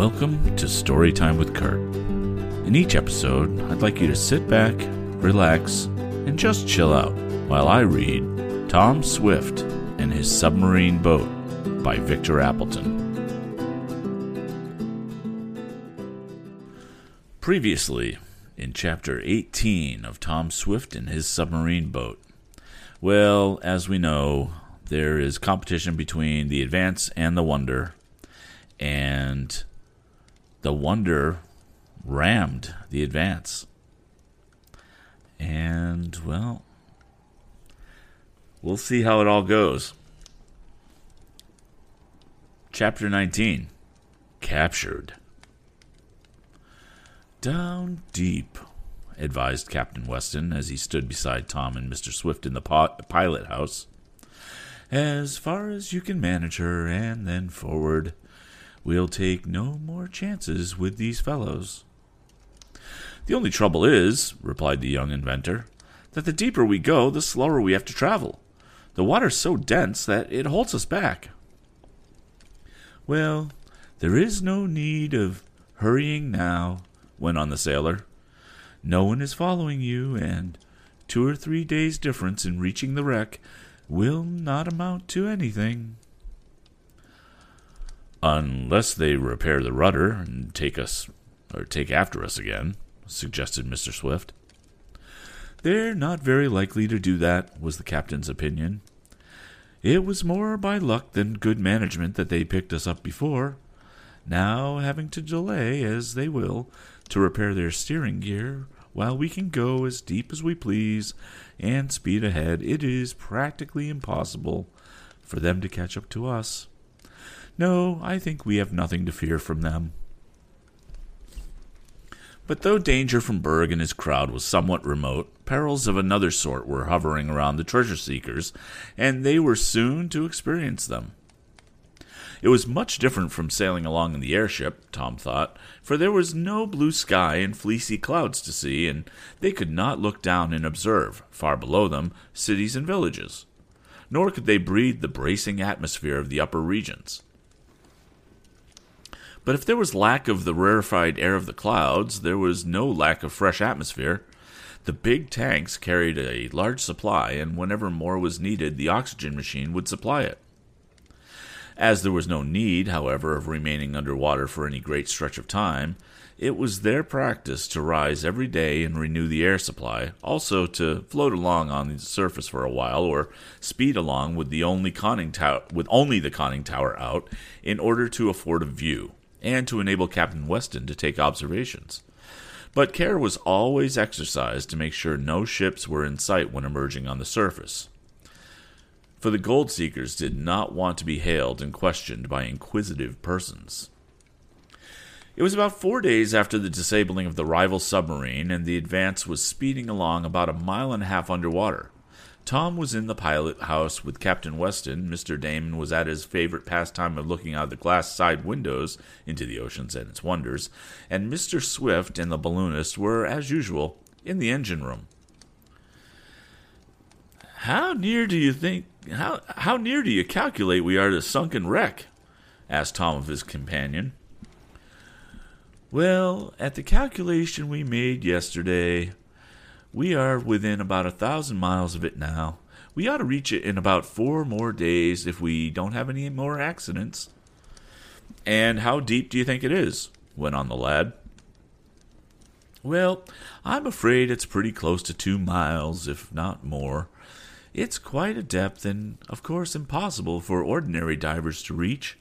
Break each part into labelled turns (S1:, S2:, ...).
S1: Welcome to Storytime with Kurt. In each episode, I'd like you to sit back, relax, and just chill out while I read Tom Swift and His Submarine Boat by Victor Appleton. Previously, in Chapter 18 of Tom Swift and His Submarine Boat. Well, as we know, there is competition between the Advance and the Wonder, and the Wonder rammed the Advance. And, well, we'll see how it all goes. Chapter 19 Captured. Down deep, advised Captain Weston as he stood beside Tom and Mr. Swift in the pilot house. As far as you can manage her, and then forward. We'll take no more chances with these fellows. The only trouble is, replied the young inventor, that the deeper we go, the slower we have to travel. The water's so dense that it holds us back. Well, there is no need of hurrying now, went on the sailor. No one is following you, and two or three days' difference in reaching the wreck will not amount to anything. Unless they repair the rudder and take us or take after us again, suggested Mr. Swift. They're not very likely to do that, was the captain's opinion. It was more by luck than good management that they picked us up before. Now, having to delay, as they will, to repair their steering gear, while we can go as deep as we please and speed ahead, it is practically impossible for them to catch up to us. No, I think we have nothing to fear from them. But though danger from Berg and his crowd was somewhat remote, perils of another sort were hovering around the treasure seekers, and they were soon to experience them. It was much different from sailing along in the airship, Tom thought, for there was no blue sky and fleecy clouds to see, and they could not look down and observe, far below them, cities and villages. Nor could they breathe the bracing atmosphere of the upper regions. But if there was lack of the rarefied air of the clouds, there was no lack of fresh atmosphere. The big tanks carried a large supply, and whenever more was needed, the oxygen machine would supply it. As there was no need, however, of remaining under water for any great stretch of time, it was their practice to rise every day and renew the air supply, also to float along on the surface for a while, or speed along with the only conning tower with only the conning tower out, in order to afford a view and to enable Captain Weston to take observations. But care was always exercised to make sure no ships were in sight when emerging on the surface. For the gold seekers did not want to be hailed and questioned by inquisitive persons. It was about four days after the disabling of the rival submarine, and the Advance was speeding along about a mile and a half underwater. Tom was in the pilot house with Captain Weston. Mr. Damon was at his favorite pastime of looking out of the glass side windows into the oceans and its wonders, and Mr. Swift and the balloonist were, as usual, in the engine room. How near do you think how how near do you calculate we are to sunken wreck? asked Tom of his companion. Well, at the calculation we made yesterday, we are within about a thousand miles of it now. We ought to reach it in about four more days if we don't have any more accidents. And how deep do you think it is? went on the lad. Well, I'm afraid it's pretty close to two miles, if not more. It's quite a depth, and of course impossible for ordinary divers to reach.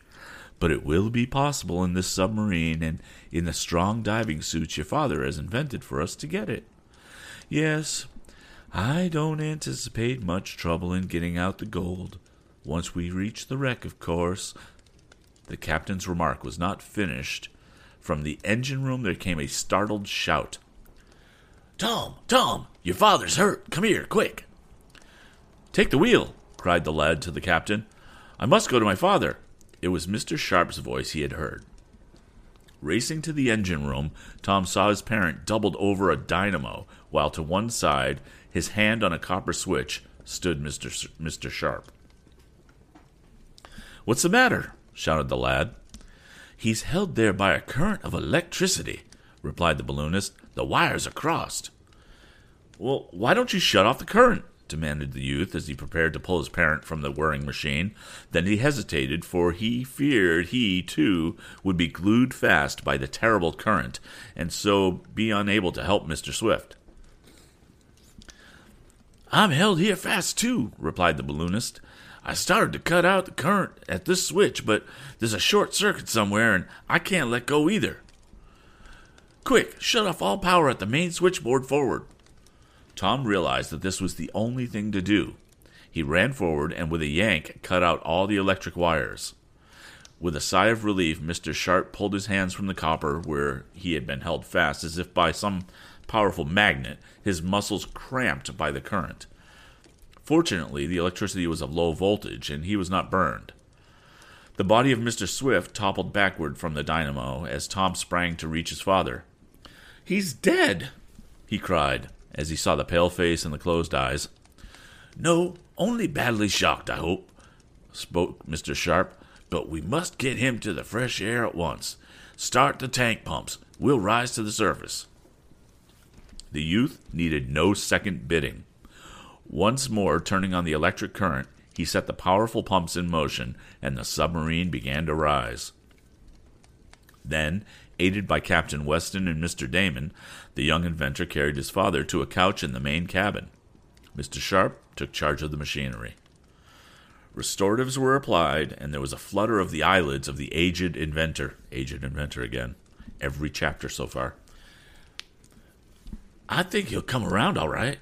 S1: But it will be possible in this submarine and in the strong diving suits your father has invented for us to get it. Yes, I don't anticipate much trouble in getting out the gold. Once we reach the wreck, of course. The captain's remark was not finished. From the engine room there came a startled shout. Tom, Tom, your father's hurt. Come here, quick. Take the wheel, cried the lad to the captain. I must go to my father. It was Mr. Sharp's voice he had heard. Racing to the engine room, Tom saw his parent doubled over a dynamo, while to one side, his hand on a copper switch, stood Mr. S- Mr. Sharp. What's the matter? shouted the lad. He's held there by a current of electricity, replied the balloonist. The wires are crossed. Well, why don't you shut off the current? Demanded the youth as he prepared to pull his parent from the whirring machine. Then he hesitated, for he feared he, too, would be glued fast by the terrible current, and so be unable to help Mr. Swift. I'm held here fast, too, replied the balloonist. I started to cut out the current at this switch, but there's a short circuit somewhere, and I can't let go either. Quick, shut off all power at the main switchboard forward. Tom realized that this was the only thing to do. He ran forward and with a yank cut out all the electric wires. With a sigh of relief, Mr. Sharp pulled his hands from the copper where he had been held fast as if by some powerful magnet, his muscles cramped by the current. Fortunately, the electricity was of low voltage and he was not burned. The body of Mr. Swift toppled backward from the dynamo as Tom sprang to reach his father. He's dead, he cried as he saw the pale face and the closed eyes. No, only badly shocked, I hope, spoke Mr. Sharp, but we must get him to the fresh air at once. Start the tank pumps. We'll rise to the surface. The youth needed no second bidding. Once more turning on the electric current, he set the powerful pumps in motion, and the submarine began to rise. Then, aided by Captain Weston and Mr. Damon, the young inventor carried his father to a couch in the main cabin. Mr. Sharp took charge of the machinery. Restoratives were applied, and there was a flutter of the eyelids of the aged inventor. Aged inventor again. Every chapter so far. I think he'll come around all right,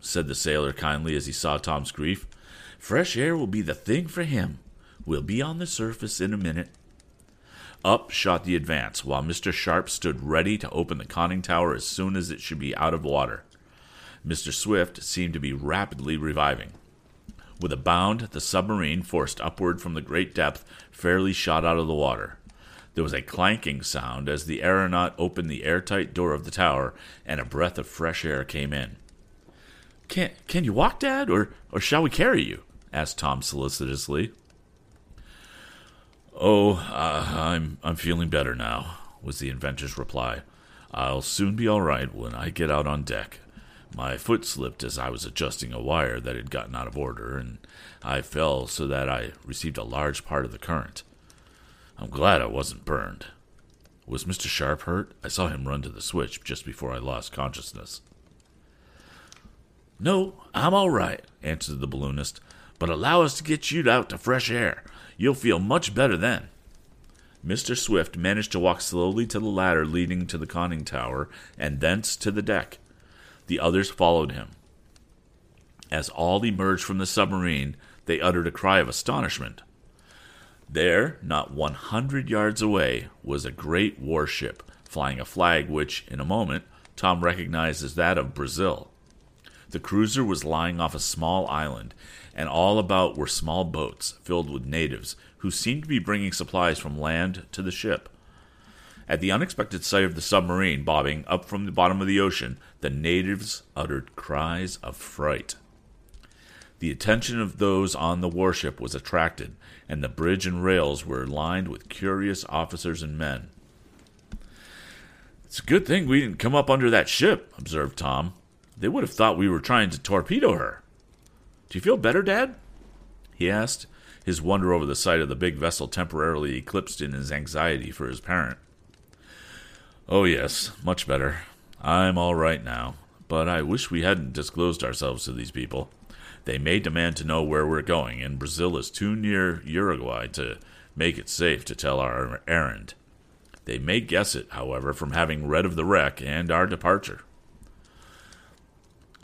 S1: said the sailor kindly as he saw Tom's grief. Fresh air will be the thing for him. We'll be on the surface in a minute. Up shot the Advance, while Mr. Sharp stood ready to open the conning tower as soon as it should be out of water. Mr. Swift seemed to be rapidly reviving. With a bound, the submarine, forced upward from the great depth, fairly shot out of the water. There was a clanking sound as the aeronaut opened the airtight door of the tower, and a breath of fresh air came in. Can, can you walk, Dad, or, or shall we carry you? asked Tom solicitously. Oh, uh, I'm I'm feeling better now, was the inventor's reply. I'll soon be all right when I get out on deck. My foot slipped as I was adjusting a wire that had gotten out of order, and I fell so that I received a large part of the current. I'm glad I wasn't burned. Was Mr. Sharp hurt? I saw him run to the switch just before I lost consciousness. No, I'm all right, answered the balloonist, but allow us to get you out to fresh air. You'll feel much better then. Mr. Swift managed to walk slowly to the ladder leading to the conning tower and thence to the deck. The others followed him. As all emerged from the submarine, they uttered a cry of astonishment. There, not one hundred yards away, was a great warship flying a flag which, in a moment, Tom recognized as that of Brazil. The cruiser was lying off a small island, and all about were small boats filled with natives who seemed to be bringing supplies from land to the ship. At the unexpected sight of the submarine bobbing up from the bottom of the ocean, the natives uttered cries of fright. The attention of those on the warship was attracted, and the bridge and rails were lined with curious officers and men. It's a good thing we didn't come up under that ship, observed Tom. They would have thought we were trying to torpedo her. Do you feel better, Dad? he asked, his wonder over the sight of the big vessel temporarily eclipsed in his anxiety for his parent. Oh, yes, much better. I'm all right now, but I wish we hadn't disclosed ourselves to these people. They may demand to know where we're going, and Brazil is too near Uruguay to make it safe to tell our errand. They may guess it, however, from having read of the wreck and our departure.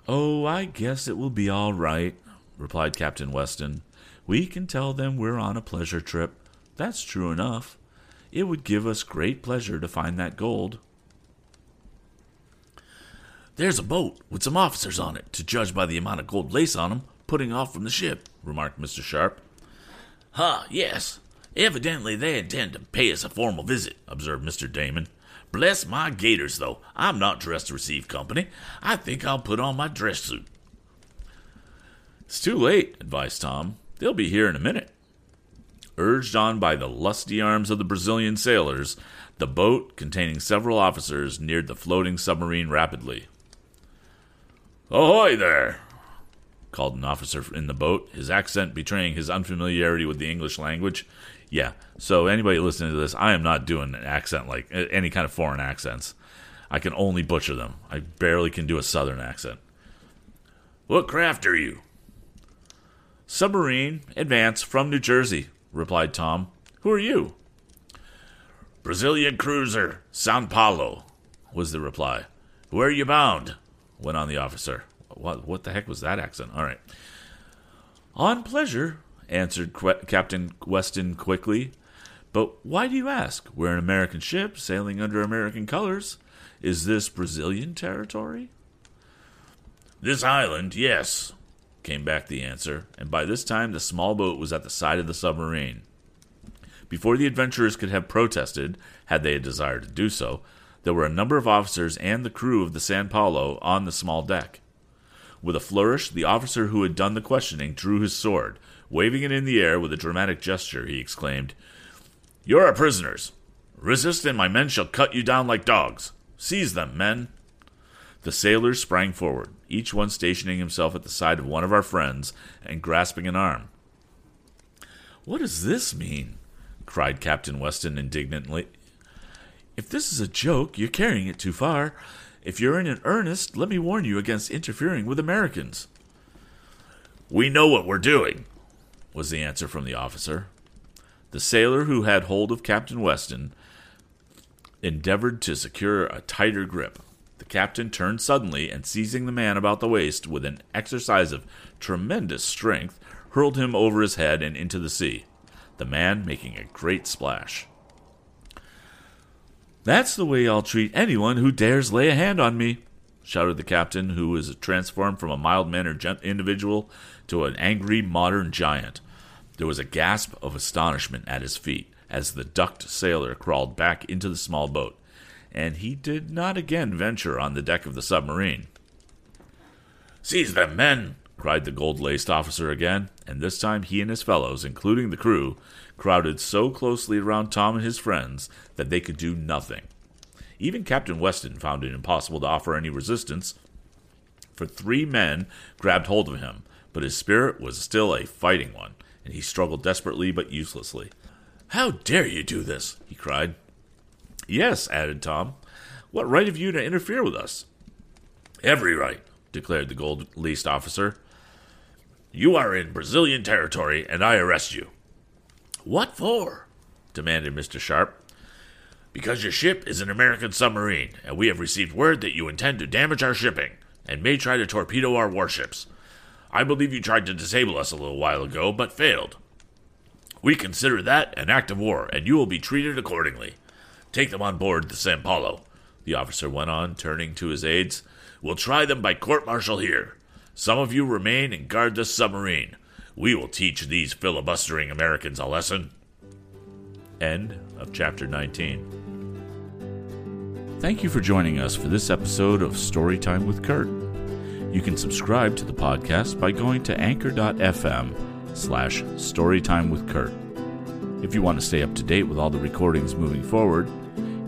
S1: Oh, I guess it will be all right, replied Captain Weston. We can tell them we're on a pleasure trip. That's true enough. It would give us great pleasure to find that gold. There's a boat with some officers on it, to judge by the amount of gold lace on 'em, putting off from the ship, remarked Mr. Sharp. Huh, yes. Evidently they intend to pay us a formal visit, observed Mr. Damon. Bless my gaiters, though. I'm not dressed to receive company. I think I'll put on my dress suit. It's too late, advised Tom. They'll be here in a minute. Urged on by the lusty arms of the Brazilian sailors, the boat, containing several officers, neared the floating submarine rapidly. Ahoy there! called an officer in the boat, his accent betraying his unfamiliarity with the English language. Yeah, so anybody listening to this, I am not doing an accent like any kind of foreign accents. I can only butcher them. I barely can do a southern accent. What craft are you? Submarine, advance from New Jersey, replied Tom. Who are you? Brazilian cruiser, Sao Paulo, was the reply. Where are you bound? went on the officer. What, what the heck was that accent? All right. On pleasure, answered Qu- Captain Weston quickly. But why do you ask? We're an American ship sailing under American colors. Is this Brazilian territory? This island, yes, came back the answer, and by this time the small boat was at the side of the submarine. Before the adventurers could have protested, had they a desire to do so, there were a number of officers and the crew of the San Paulo on the small deck. With a flourish, the officer who had done the questioning drew his sword. Waving it in the air with a dramatic gesture, he exclaimed, You are prisoners. Resist, and my men shall cut you down like dogs. Seize them, men. The sailors sprang forward, each one stationing himself at the side of one of our friends and grasping an arm. What does this mean? cried Captain Weston indignantly. If this is a joke, you're carrying it too far. If you're in earnest, let me warn you against interfering with Americans. We know what we're doing, was the answer from the officer. The sailor who had hold of Captain Weston endeavored to secure a tighter grip. The captain turned suddenly and, seizing the man about the waist with an exercise of tremendous strength, hurled him over his head and into the sea, the man making a great splash. That's the way I'll treat anyone who dares lay a hand on me, shouted the captain, who was transformed from a mild mannered individual to an angry modern giant. There was a gasp of astonishment at his feet as the ducked sailor crawled back into the small boat, and he did not again venture on the deck of the submarine. Seize them, men! cried the gold laced officer again, and this time he and his fellows, including the crew, crowded so closely around Tom and his friends that they could do nothing. Even Captain Weston found it impossible to offer any resistance, for three men grabbed hold of him, but his spirit was still a fighting one, and he struggled desperately but uselessly. How dare you do this? he cried. Yes, added Tom. What right have you to interfere with us? Every right, declared the gold leased officer. You are in Brazilian territory, and I arrest you. What for? demanded Mr. Sharp. Because your ship is an American submarine, and we have received word that you intend to damage our shipping and may try to torpedo our warships. I believe you tried to disable us a little while ago, but failed. We consider that an act of war, and you will be treated accordingly. Take them on board the San Paulo, the officer went on, turning to his aides. We'll try them by court martial here. Some of you remain and guard the submarine. We will teach these filibustering Americans a lesson. End of chapter 19. Thank you for joining us for this episode of Storytime with Kurt. You can subscribe to the podcast by going to anchor.fm slash storytime with Kurt. If you want to stay up to date with all the recordings moving forward,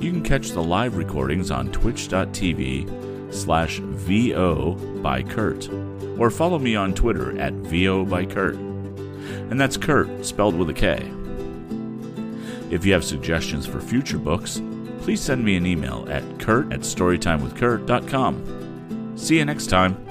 S1: you can catch the live recordings on twitch.tv slash VO by Kurt, or follow me on Twitter at VO by Kurt. And that's Kurt, spelled with a K. If you have suggestions for future books, please send me an email at kurt at storytimewithkurt.com. See you next time.